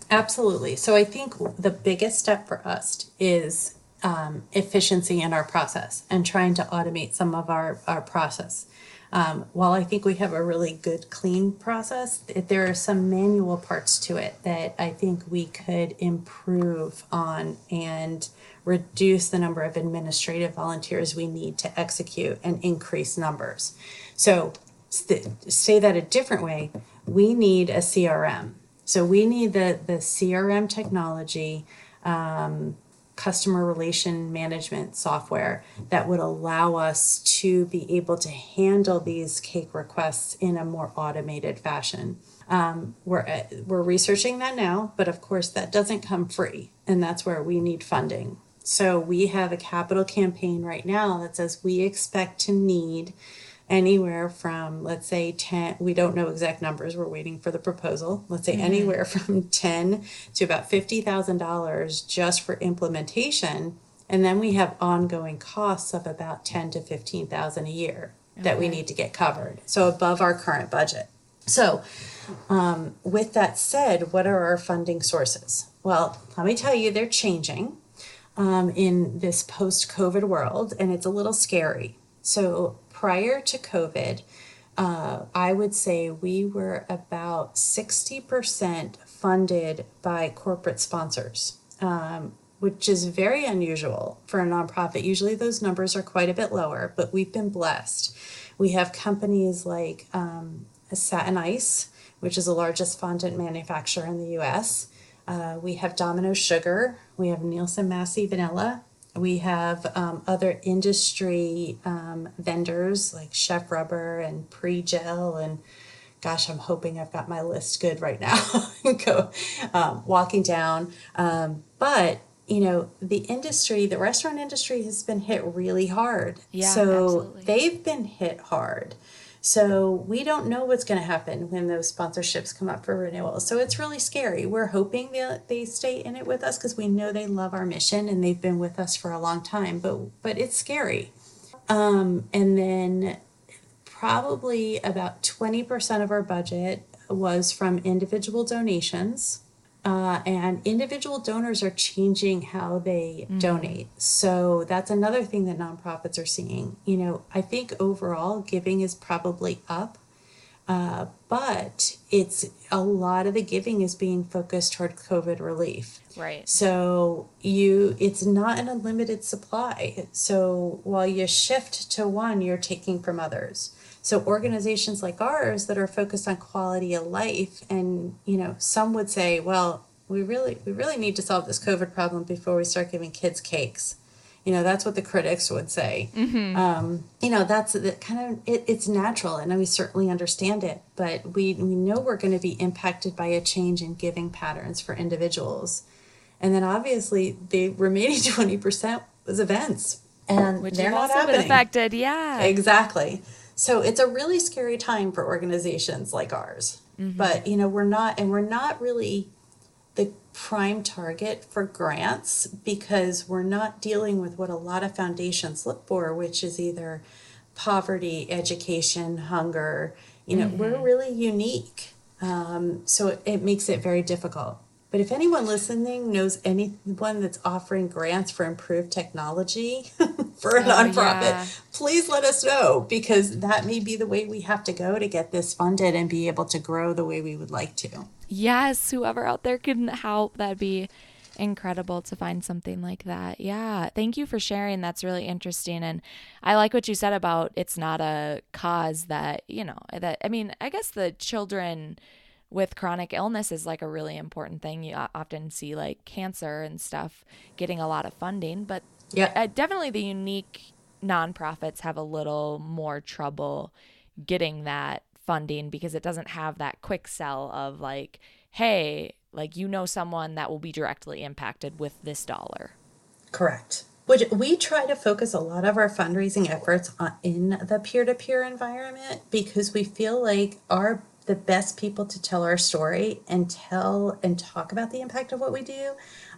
Absolutely. So i think the biggest step for us is um, efficiency in our process and trying to automate some of our, our process um, while I think we have a really good, clean process, there are some manual parts to it that I think we could improve on and reduce the number of administrative volunteers we need to execute and increase numbers. So, say that a different way, we need a CRM. So, we need the, the CRM technology. Um, customer relation management software that would allow us to be able to handle these cake requests in a more automated fashion. Um, we're uh, we're researching that now, but of course that doesn't come free, and that's where we need funding. So we have a capital campaign right now that says we expect to need anywhere from let's say 10 we don't know exact numbers we're waiting for the proposal. Let's say mm-hmm. anywhere <laughs> from 10 to about $50000 just for implementation. And then we have ongoing costs of about 10 to 15000 a year okay. that we need to get covered. So above our current budget. So um, with that said what are our funding sources? Well let me tell you they're changing um, in this post-covid world and it's a little scary. So prior to COVID, uh, I would say we were about 60% funded by corporate sponsors, um, which is very unusual for a nonprofit. Usually those numbers are quite a bit lower, but we've been blessed. We have companies like um, Satin Ice, which is the largest fondant manufacturer in the US. Uh, we have Domino Sugar, we have Nielsen Massey Vanilla, we have um, other industry um, vendors like Chef Rubber and Pre-Gel and gosh, I'm hoping I've got my list good right now. <laughs> Go um, walking down, um, but you know the industry, the restaurant industry has been hit really hard. Yeah, so absolutely. they've been hit hard. So we don't know what's going to happen when those sponsorships come up for renewal. So it's really scary. We're hoping they they stay in it with us because we know they love our mission and they've been with us for a long time. But but it's scary. Um, and then probably about twenty percent of our budget was from individual donations. Uh, and individual donors are changing how they mm-hmm. donate. So that's another thing that nonprofits are seeing. You know, I think overall giving is probably up, uh, but it's a lot of the giving is being focused toward COVID relief. Right. So you, it's not an unlimited supply. So while you shift to one, you're taking from others. So organizations like ours that are focused on quality of life, and you know, some would say, well, we really we really need to solve this COVID problem before we start giving kids cakes. You know, that's what the critics would say. Mm-hmm. Um, you know, that's the kind of it, it's natural, and we certainly understand it. But we we know we're going to be impacted by a change in giving patterns for individuals, and then obviously the remaining <laughs> twenty percent was events, and Which they're not happening. affected. Yeah, exactly. So it's a really scary time for organizations like ours. Mm-hmm. But you know, we're not and we're not really the prime target for grants because we're not dealing with what a lot of foundations look for, which is either poverty, education, hunger. You know, mm-hmm. we're really unique. Um, so it, it makes it very difficult. But if anyone listening knows anyone that's offering grants for improved technology, <laughs> for a oh, nonprofit, yeah. please let us know because that may be the way we have to go to get this funded and be able to grow the way we would like to. Yes, whoever out there can help, that'd be incredible to find something like that. Yeah. Thank you for sharing. That's really interesting. And I like what you said about it's not a cause that, you know, that, I mean, I guess the children with chronic illness is like a really important thing. You often see like cancer and stuff getting a lot of funding, but yeah, uh, definitely the unique nonprofits have a little more trouble getting that funding because it doesn't have that quick sell of like, hey, like you know someone that will be directly impacted with this dollar. Correct. Which we try to focus a lot of our fundraising efforts on in the peer-to-peer environment because we feel like our the best people to tell our story and tell and talk about the impact of what we do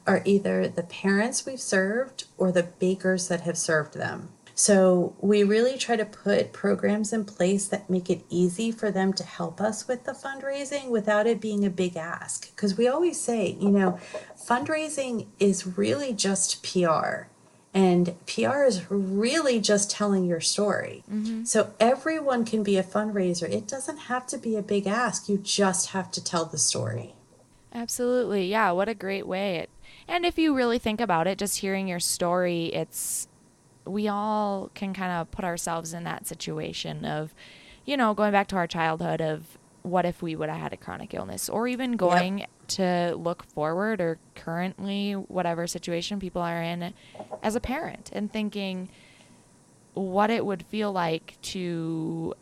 are either the parents we've served or the bakers that have served them. So we really try to put programs in place that make it easy for them to help us with the fundraising without it being a big ask. Because we always say, you know, fundraising is really just PR. And PR is really just telling your story. Mm-hmm. So everyone can be a fundraiser. It doesn't have to be a big ask. You just have to tell the story. Absolutely. Yeah. What a great way. It, And if you really think about it, just hearing your story, it's, we all can kind of put ourselves in that situation of, you know, going back to our childhood of what if we would have had a chronic illness or even going yep. To look forward or currently whatever situation people are in as a parent and thinking what it would feel like to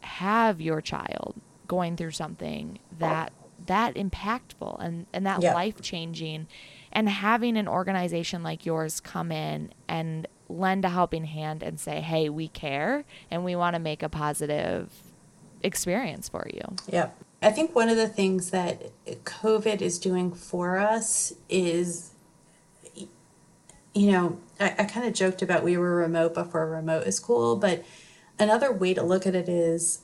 have your child going through something that that impactful and and that yep. life changing and having an organization like yours come in and lend a helping hand and say hey we care and we want to make a positive experience for you. Yep. I think one of the things that COVID is doing for us is, you know, I, I kind of joked about we were remote before remote is cool, but another way to look at it is,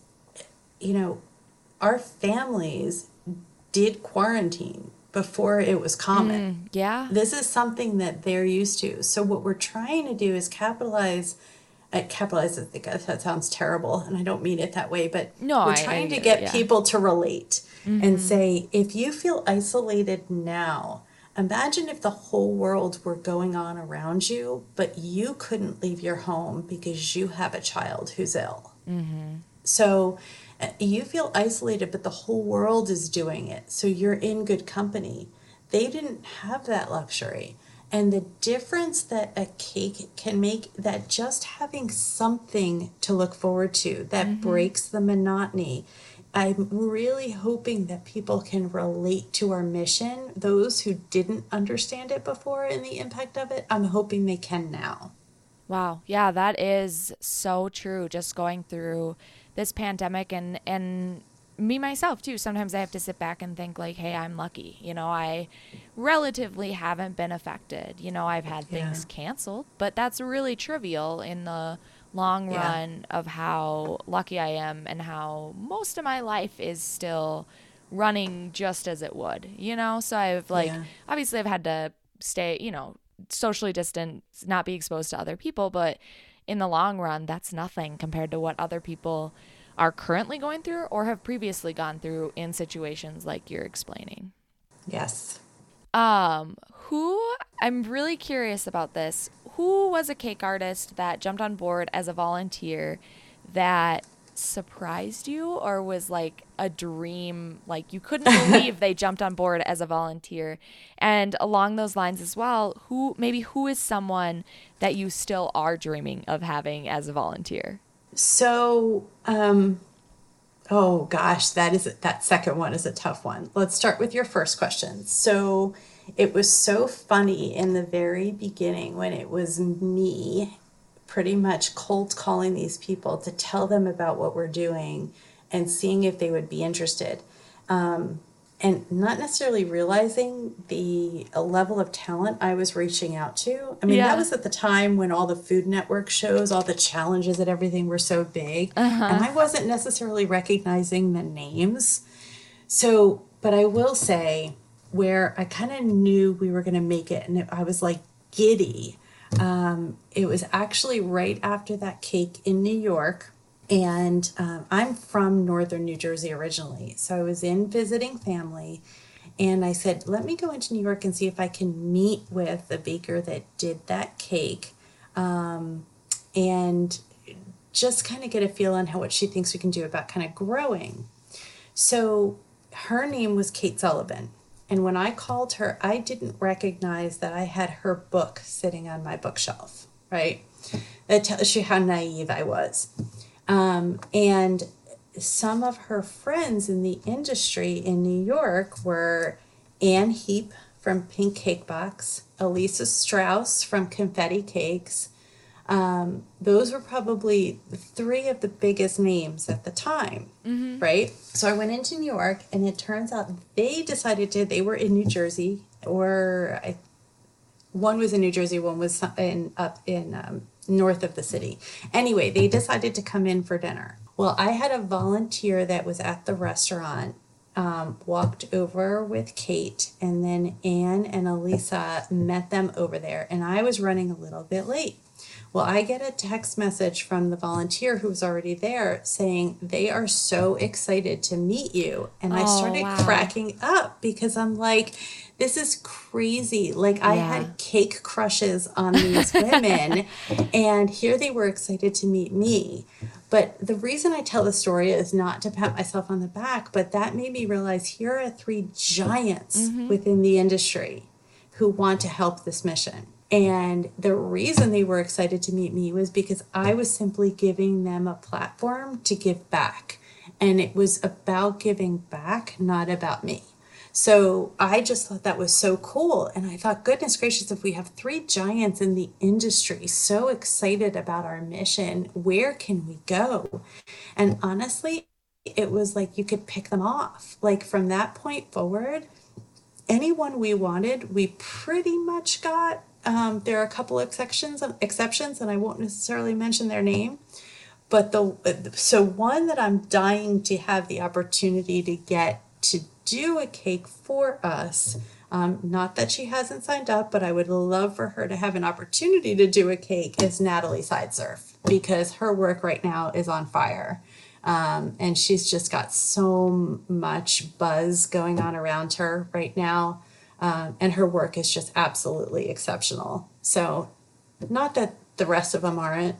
you know, our families did quarantine before it was common. Mm, yeah. This is something that they're used to. So what we're trying to do is capitalize I capitalize it because that sounds terrible and I don't mean it that way, but no, we're trying I, I, to get yeah. people to relate mm-hmm. and say, if you feel isolated now, imagine if the whole world were going on around you, but you couldn't leave your home because you have a child who's ill. Mm-hmm. So uh, you feel isolated, but the whole world is doing it. So you're in good company. They didn't have that luxury and the difference that a cake can make that just having something to look forward to that mm-hmm. breaks the monotony i'm really hoping that people can relate to our mission. Those who didn't understand it before and the impact of it i'm hoping they can now. Wow. Yeah that is so true just going through this pandemic and and me myself too sometimes i have to sit back and think like hey i'm lucky you know i relatively haven't been affected you know i've had things yeah. canceled but that's really trivial in the long yeah. run of how lucky i am and how most of my life is still running just as it would you know so i've like yeah. obviously i've had to stay you know socially distant not be exposed to other people but in the long run that's nothing compared to what other people are currently going through or have previously gone through in situations like you're explaining. Yes. Um, who I'm really curious about this. Who was a cake artist that jumped on board as a volunteer that surprised you or was like a dream like you couldn't <laughs> believe they jumped on board as a volunteer and along those lines as well who maybe who is someone that you still are dreaming of having as a volunteer so, um, oh gosh, that is that second one is a tough one. Let's start with your first question. So, it was so funny in the very beginning when it was me pretty much cold calling these people to tell them about what we're doing and seeing if they would be interested. Um, and not necessarily realizing the level of talent I was reaching out to. I mean, yeah. that was at the time when all the Food Network shows, all the challenges and everything were so big. Uh-huh. And I wasn't necessarily recognizing the names. So, but I will say, where I kind of knew we were going to make it, and I was like giddy. Um, it was actually right after that cake in New York. And um, I'm from northern New Jersey originally. So I was in visiting family. And I said, let me go into New York and see if I can meet with the baker that did that cake. Um, and just kind of get a feel on how what she thinks we can do about kind of growing. So her name was Kate Sullivan. And when I called her, I didn't recognize that I had her book sitting on my bookshelf, right? That tells you how naive I was. Um, and some of her friends in the industry in New York were Anne Heap from Pink Cake Box, Elisa Strauss from Confetti Cakes, um, those were probably three of the biggest names at the time, mm-hmm. right? So I went into New York, and it turns out they decided to. They were in New Jersey, or I, one was in New Jersey, one was in up in um, north of the city. Anyway, they decided to come in for dinner. Well, I had a volunteer that was at the restaurant um, walked over with Kate, and then Anne and Elisa met them over there, and I was running a little bit late. Well, I get a text message from the volunteer who was already there saying they are so excited to meet you. And I oh, started wow. cracking up because I'm like, this is crazy. Like, yeah. I had cake crushes on these women, <laughs> and here they were excited to meet me. But the reason I tell the story is not to pat myself on the back, but that made me realize here are three giants mm-hmm. within the industry who want to help this mission. And the reason they were excited to meet me was because I was simply giving them a platform to give back. And it was about giving back, not about me. So I just thought that was so cool. And I thought, goodness gracious, if we have three giants in the industry so excited about our mission, where can we go? And honestly, it was like you could pick them off. Like from that point forward, anyone we wanted, we pretty much got um, there are a couple exceptions, exceptions, and I won't necessarily mention their name. But the so one that I'm dying to have the opportunity to get to do a cake for us. Um, not that she hasn't signed up, but I would love for her to have an opportunity to do a cake is Natalie Sideserf because her work right now is on fire. Um, and she's just got so much buzz going on around her right now. Um, and her work is just absolutely exceptional. So, not that the rest of them aren't,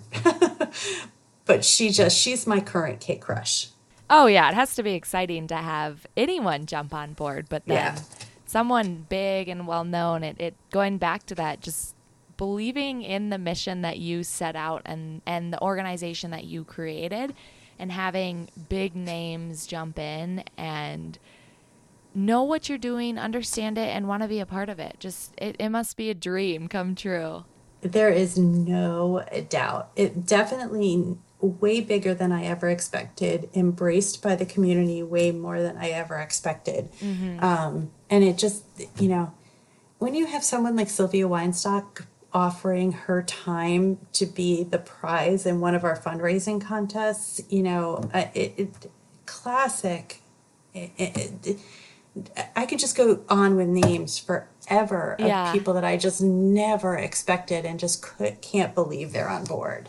<laughs> but she just, she's my current cake crush. Oh, yeah. It has to be exciting to have anyone jump on board, but then yeah. someone big and well known, it, it going back to that, just believing in the mission that you set out and, and the organization that you created and having big names jump in and know what you're doing, understand it, and want to be a part of it. Just it, it must be a dream come true. There is no doubt. It definitely way bigger than I ever expected, embraced by the community way more than I ever expected. Mm-hmm. Um, and it just, you know, when you have someone like Sylvia Weinstock offering her time to be the prize in one of our fundraising contests, you know, uh, it, it classic. It, it, I could just go on with names forever of yeah. people that I just never expected and just could, can't believe they're on board.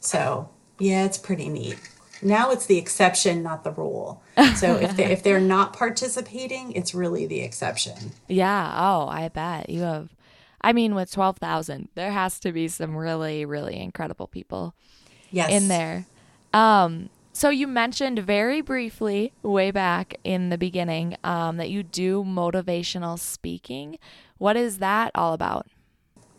So yeah, it's pretty neat. Now it's the exception, not the rule. <laughs> So if they if they're not participating, it's really the exception. Yeah. Oh, I bet you have. I mean, with twelve thousand, there has to be some really, really incredible people. Yes. In there. Um, so you mentioned very briefly way back in the beginning um, that you do motivational speaking. What is that all about?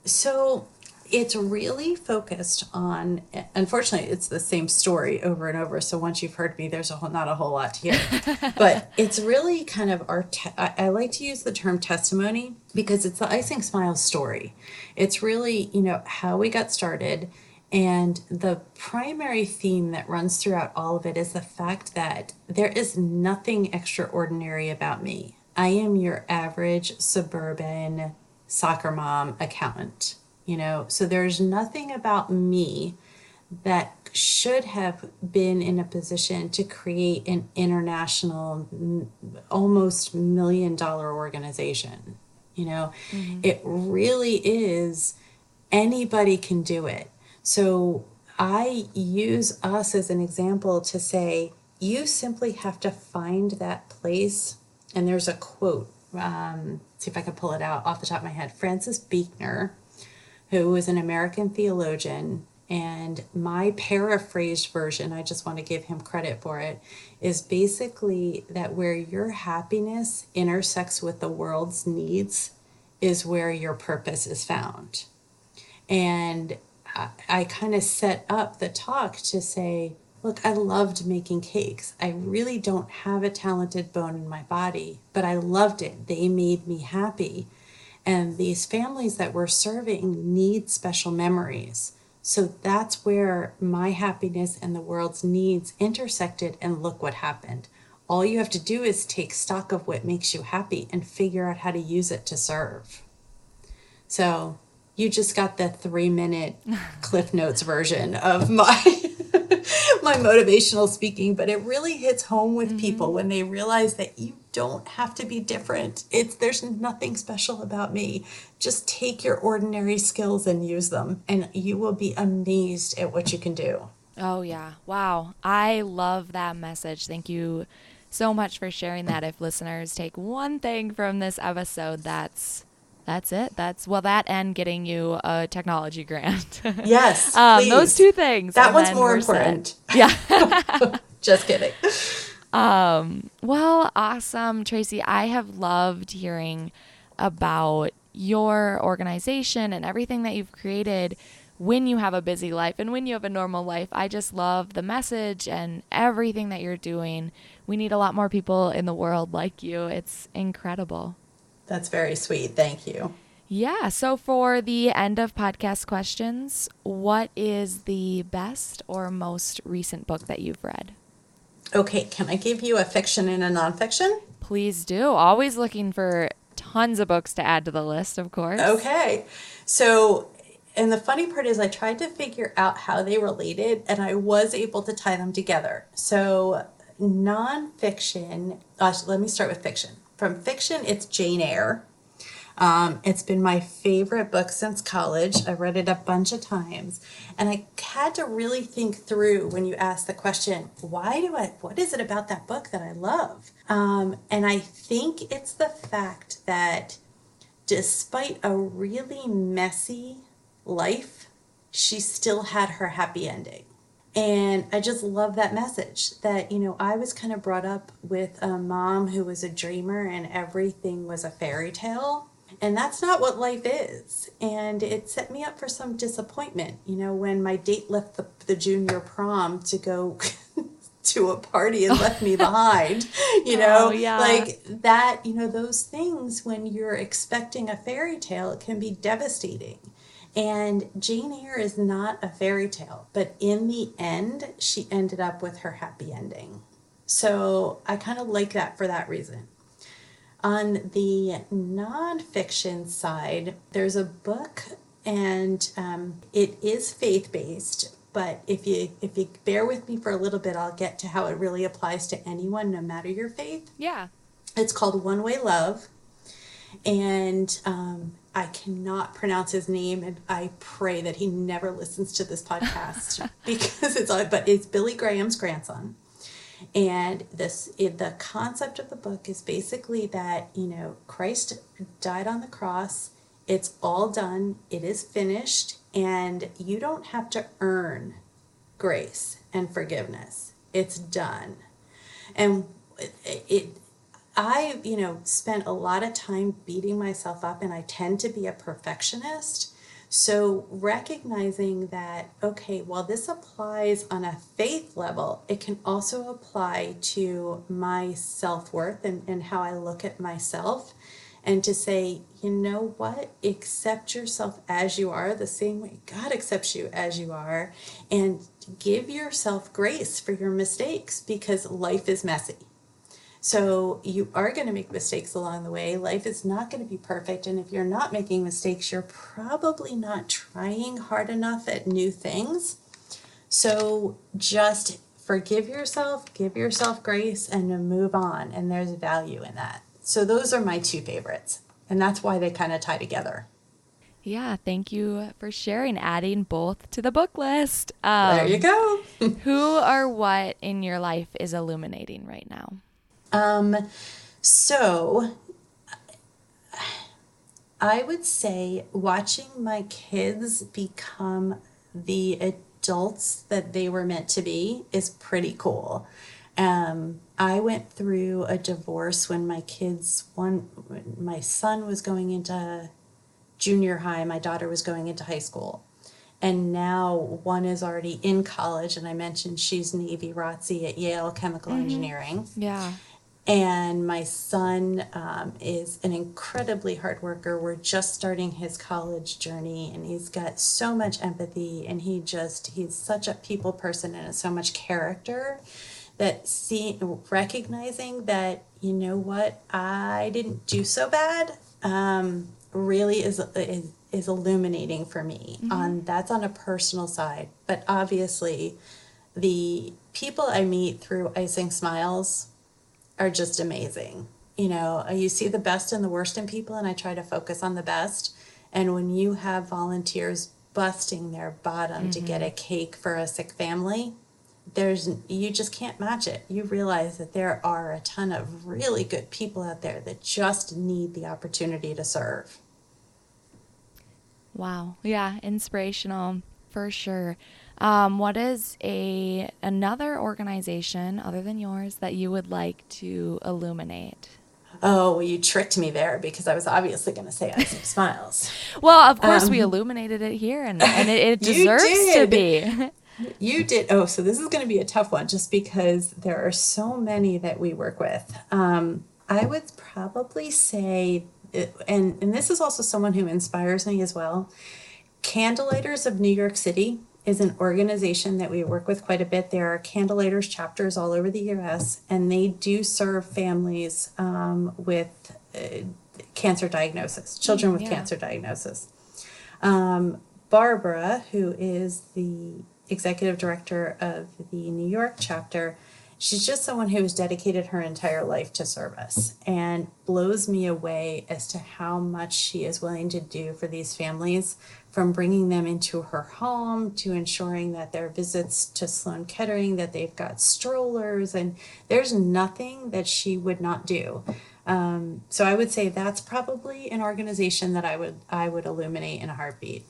So it's really focused on unfortunately it's the same story over and over. So once you've heard me there's a whole not a whole lot to hear. <laughs> But it's really kind of our te- I, like to use the term testimony because it's the icing smile story. It's really you know how we got started. And the primary theme that runs throughout all of it is the fact that there is nothing extraordinary about me. I am your average suburban soccer mom accountant, you know, so there's nothing about me that should have been in a position to create an international, almost million dollar organization. You know, mm-hmm. it really is Anybody can do it. So I use us as an example to say, you simply have to find that place. And there's a quote, um, see if I can pull it out off the top of my head. Francis Buechner, who was an American theologian, and my paraphrased version, I just want to give him credit for it, is basically that where your happiness intersects with the world's needs is where your purpose is found. And I, I kind of set up the talk to say, look, I loved making cakes. I really don't have a talented bone in my body, but I loved it. They made me happy. And these families that we're serving need special memories. So that's where my happiness and the world's needs intersected, and look what happened. All you have to do is take stock of what makes you happy and figure out how to use it to serve. So you just got the three minute <laughs> Cliff Notes version of my. <laughs> my motivational speaking, but it really hits home with mm-hmm. people when they realize that you don't have to be different. It's there's nothing special about me. Just take your ordinary skills and use them and you will be amazed at what you can do. Oh yeah. Wow. I love that message. Thank you so much for sharing that. If listeners take one thing from this episode, that's that's it. That's well, that and getting you a technology grant. <laughs> Yes, um, those two things. That one's more important. Set. Yeah, <laughs> just kidding. <laughs> Um, well, awesome, Tracy. I have loved hearing about your organization and everything that you've created when you have a busy life and when you have a normal life. I just love the message and everything that you're doing. We need a lot more people in the world like you. It's incredible. That's very sweet. Thank you. Yeah. So, for the end of podcast questions, what is the best or most recent book that you've read? Okay, can I give you a fiction and a nonfiction? Please do. Always looking for tons of books to add to the list, of course. Okay. So, and the funny part is, I tried to figure out how they related and I was able to tie them together. So, nonfiction, uh, let me start with fiction. From fiction, it's Jane Eyre. Um, it's been my favorite book since college. I read it a bunch of times. And I had to really think through when you asked the question, why do I, what is it about that book that I love? Um, and I think it's the fact that despite a really messy life, she still had her happy ending. And I just love that message that, you know, I was kind of brought up with a mom who was a dreamer and everything was a fairy tale. And that's not what life is. And it set me up for some disappointment. You know, when my date left the, the junior prom to go <laughs> to a party and left me <laughs> behind, you oh, know, oh, yeah. like that, you know, those things when you're expecting a fairy tale, it can be devastating. And Jane Eyre is not a fairy tale, but in the end, she ended up with her happy ending. So I kind of like that for that reason. On the nonfiction side, there's a book, and um, it is faith based. But if you if you bear with me for a little bit, I'll get to how it really applies to anyone, no matter your faith. Yeah. It's called One Way Love, and um, I cannot pronounce his name, and I pray that he never listens to this podcast <laughs> because it's but it's Billy Graham's grandson and this the concept of the book is basically that you know christ died on the cross it's all done it is finished and you don't have to earn grace and forgiveness. It's done. And it, it i you know spent a lot of time beating myself up and i tend to be a perfectionist so, recognizing that, okay, while this applies on a faith level, it can also apply to my self worth and, and how I look at myself. And to say, you know what, accept yourself as you are, the same way God accepts you as you are, and give yourself grace for your mistakes because life is messy so you are going to make mistakes along the way. Life is not going to be perfect. And if you're not making mistakes, you're probably not trying hard enough at new things. So just forgive yourself, give yourself grace, and move on. And there's value in that. So those are my two favorites. And that's why they kind of tie together. Yeah, thank you for sharing, adding both to the book list. Um, there you go. <laughs> who or what in your life is illuminating right now? Um, so I would say watching my kids become the adults that they were meant to be is pretty cool. Um, I went through a divorce when my kids, one, my son was going into junior high, my daughter was going into high school. And now one is already in college, and I mentioned she's Navy ROTC at Yale Chemical mm-hmm. Engineering. Yeah. And my son um, is an incredibly hard worker. We're just starting his college journey, and he's got so much empathy, and he just, he's such a people person and has so much character that seeing recognizing that you know what I didn't do so bad um, really is, is is illuminating for me mm-hmm. on that's on a personal side but obviously the people i meet through icing smiles are just amazing you know you see the best and the worst in people and i try to focus on the best and when you have volunteers busting their bottom mm-hmm. to get mm-hmm. a cake for a sick family there's you just can't match it you realize that there are a ton of really good people out there that just need the opportunity to serve Wow. Yeah, inspirational for sure. Um, what is a another organization other than yours that you would like to illuminate? Oh, well, you tricked me there because I was obviously going to say Smiles. <laughs> well, of course, um, we illuminated it here, and, and it, it <laughs> deserves to be. you did. Oh, so this is going to be a tough one just because there are so many that we work with. Um, I would probably say and and this is also someone who inspires me as well. Candlelighters of New York City is an organization that we work with quite a bit. There are Candlelighters chapters all over the U.S. and they do serve families um, with uh, cancer diagnosis, children with yeah. cancer diagnosis. Um, Barbara, who is the executive director of the New York chapter, she's just someone who has dedicated her entire life to service and blows me away as to how much she is willing to do for these families from bringing them into her home to ensuring that their visits to Sloan Kettering that they've got strollers and there's nothing that she would not do um, so I would say that's probably an organization that I would I would illuminate in a heartbeat.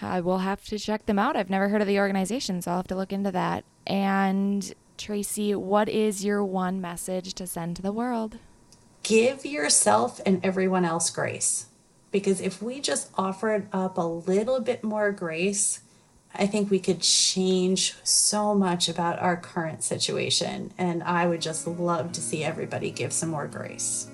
I will have to check them out. I've never heard of the organization, so I'll have to look into that. And Tracy, what is your one message to send to the world? Give yourself and everyone else grace. Because if we just offered up a little bit more grace, I think we could change so much about our current situation. And I would just love to see everybody give some more grace.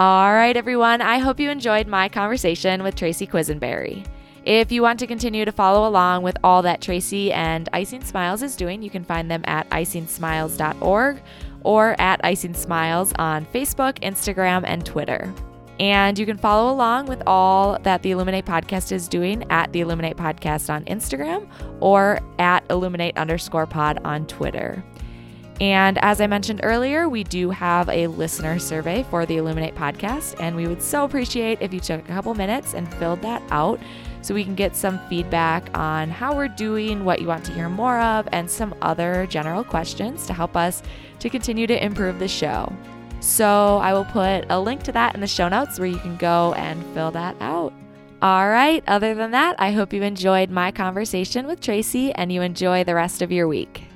All right, everyone. I hope you enjoyed my conversation with Tracy Quisenberry. If you want to continue to follow along with all that Tracy and Icing Smiles is doing, you can find them at icingsmiles.org or at Icing Smiles on Facebook, Instagram, and Twitter. And you can follow along with all that the Illuminate Podcast is doing at the Illuminate Podcast on Instagram or at Illuminate underscore pod on Twitter. And as I mentioned earlier, we do have a listener survey for the Illuminate podcast, and we would so appreciate if you took a couple minutes and filled that out so we can get some feedback on how we're doing, what you want to hear more of, and some other general questions to help us to continue to improve the show. So I will put a link to that in the show notes where you can go and fill that out. All right, other than that, I hope you enjoyed my conversation with Tracy and you enjoy the rest of your week.